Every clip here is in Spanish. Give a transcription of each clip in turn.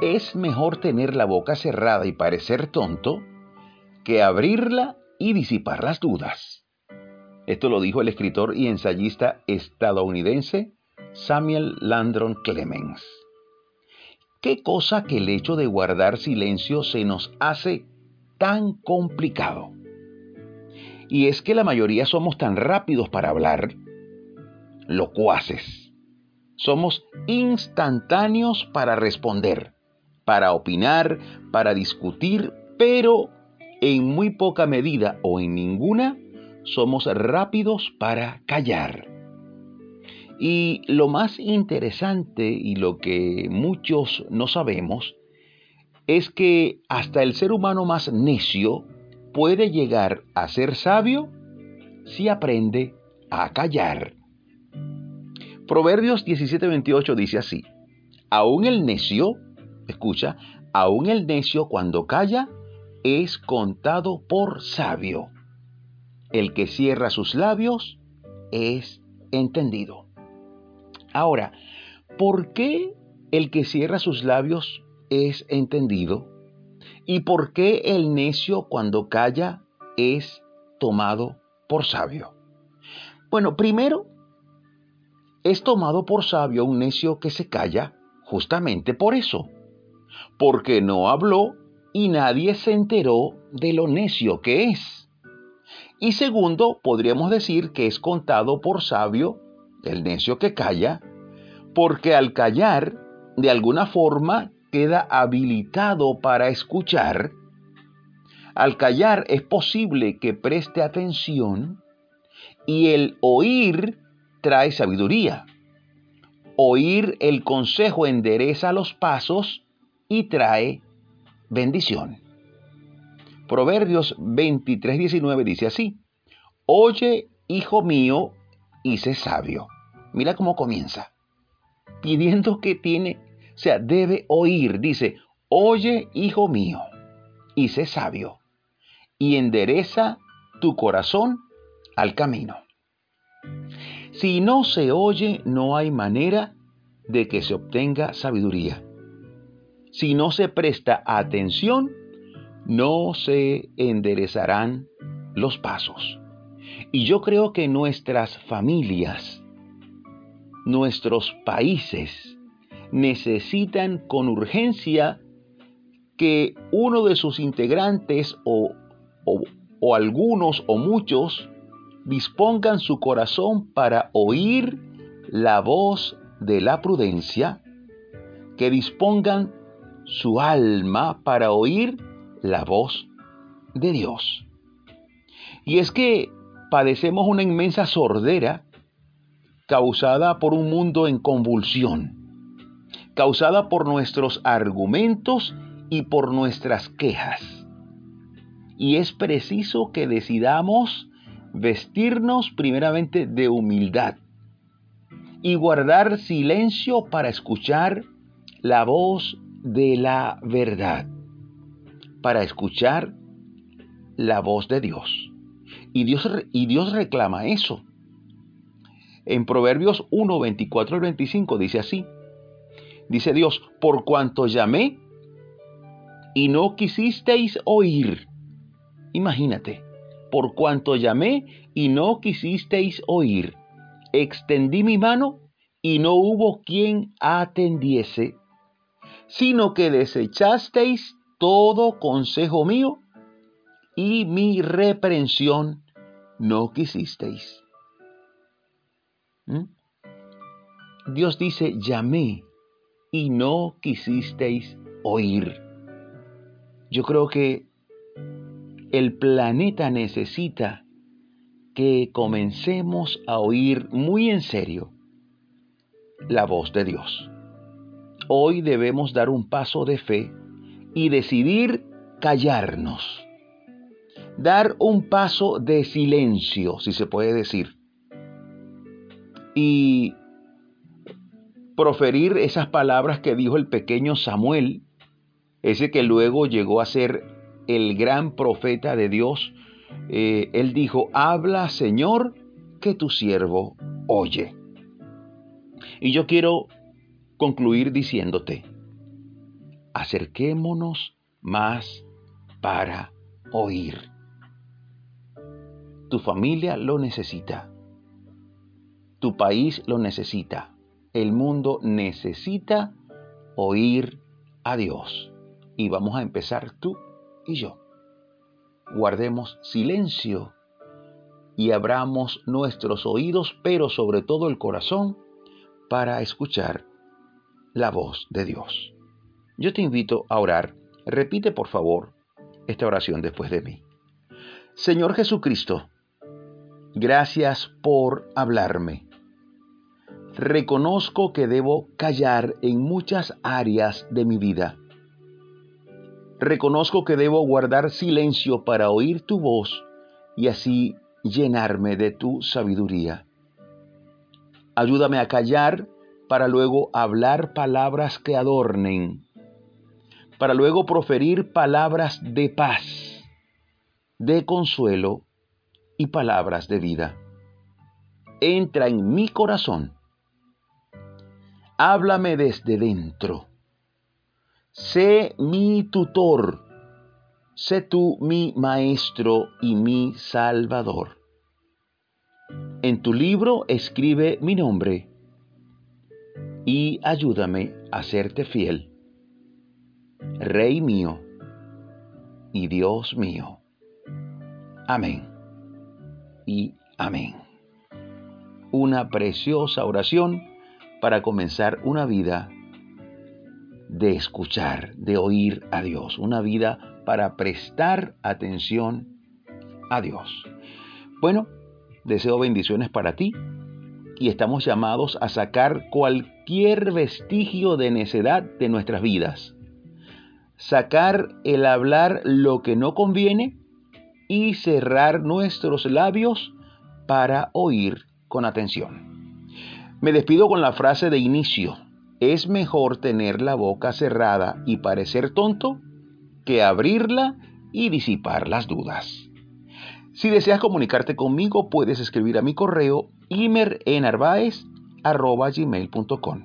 es mejor tener la boca cerrada y parecer tonto que abrirla y disipar las dudas. Esto lo dijo el escritor y ensayista estadounidense Samuel Landron Clemens. ¿Qué cosa que el hecho de guardar silencio se nos hace tan complicado? Y es que la mayoría somos tan rápidos para hablar, locuaces. Somos instantáneos para responder, para opinar, para discutir, pero en muy poca medida o en ninguna somos rápidos para callar. Y lo más interesante y lo que muchos no sabemos es que hasta el ser humano más necio puede llegar a ser sabio si aprende a callar. Proverbios 17:28 dice así, aún el necio, escucha, aún el necio cuando calla es contado por sabio. El que cierra sus labios es entendido. Ahora, ¿por qué el que cierra sus labios es entendido? ¿Y por qué el necio cuando calla es tomado por sabio? Bueno, primero, es tomado por sabio un necio que se calla justamente por eso, porque no habló y nadie se enteró de lo necio que es. Y segundo, podríamos decir que es contado por sabio el necio que calla, porque al callar, de alguna forma, queda habilitado para escuchar, al callar es posible que preste atención y el oír trae sabiduría. Oír el consejo endereza los pasos y trae bendición. Proverbios 23:19 dice así, Oye, hijo mío, y sé sabio. Mira cómo comienza, pidiendo que tiene o sea, debe oír. Dice, oye, hijo mío, y sé sabio, y endereza tu corazón al camino. Si no se oye, no hay manera de que se obtenga sabiduría. Si no se presta atención, no se enderezarán los pasos. Y yo creo que nuestras familias, nuestros países, necesitan con urgencia que uno de sus integrantes o, o, algunos o muchos dispongan su corazón para oír la voz de la prudencia, que dispongan su alma para oír la voz de Dios. Y es que padecemos una inmensa sordera causada por un mundo en convulsión causada por nuestros argumentos y por nuestras quejas. Y es preciso que decidamos vestirnos primeramente de humildad y guardar silencio para escuchar la voz de la verdad, para escuchar la voz de Dios. Y Dios, y Dios reclama eso. En Proverbios 1, 24 y 25 dice así, Dice Dios, por cuanto llamé y no quisisteis oír. Imagínate, por cuanto llamé y no quisisteis oír. Extendí mi mano y no hubo quien atendiese, sino que desechasteis todo consejo mío y mi reprensión no quisisteis. ¿Mm? Dios dice, llamé y no quisisteis oír. Yo creo que el planeta necesita que comencemos a oír muy en serio la voz de Dios. Hoy debemos dar un paso de fe y decidir callarnos. Dar un paso de silencio, si se puede decir. Y proferir esas palabras que dijo el pequeño Samuel, ese que luego llegó a ser el gran profeta de Dios. Eh, él dijo, habla Señor, que tu siervo oye. Y yo quiero concluir diciéndote, acerquémonos más para oír. Tu familia lo necesita. Tu país lo necesita. El mundo necesita oír a Dios. Y vamos a empezar tú y yo. Guardemos silencio y abramos nuestros oídos, pero sobre todo el corazón, para escuchar la voz de Dios. Yo te invito a orar. Repite por favor esta oración después de mí. Señor Jesucristo, Gracias por hablarme. Reconozco que debo callar en muchas áreas de mi vida. Reconozco que debo guardar silencio para oír tu voz y así llenarme de tu sabiduría. Ayúdame a callar para luego hablar palabras que adornen, para luego proferir palabras de paz, de consuelo y palabras de vida. Entra en mi corazón. Háblame desde dentro. Sé mi tutor. Sé tú mi maestro y mi salvador. En tu libro escribe mi nombre y ayúdame a serte fiel. Rey mío y Dios mío. Amén y amén. Una preciosa oración para comenzar una vida de escuchar, de oír a Dios, una vida para prestar atención a Dios. Bueno, deseo bendiciones para ti y estamos llamados a sacar cualquier vestigio de necedad de nuestras vidas. Sacar el hablar lo que no conviene y cerrar nuestros labios para oír con atención. Me despido con la frase de inicio. Es mejor tener la boca cerrada y parecer tonto que abrirla y disipar las dudas. Si deseas comunicarte conmigo, puedes escribir a mi correo imerenarvaez.com.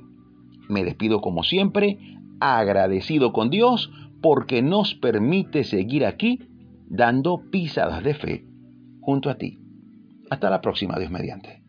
Me despido como siempre, agradecido con Dios porque nos permite seguir aquí dando pisadas de fe junto a ti. Hasta la próxima, Dios mediante.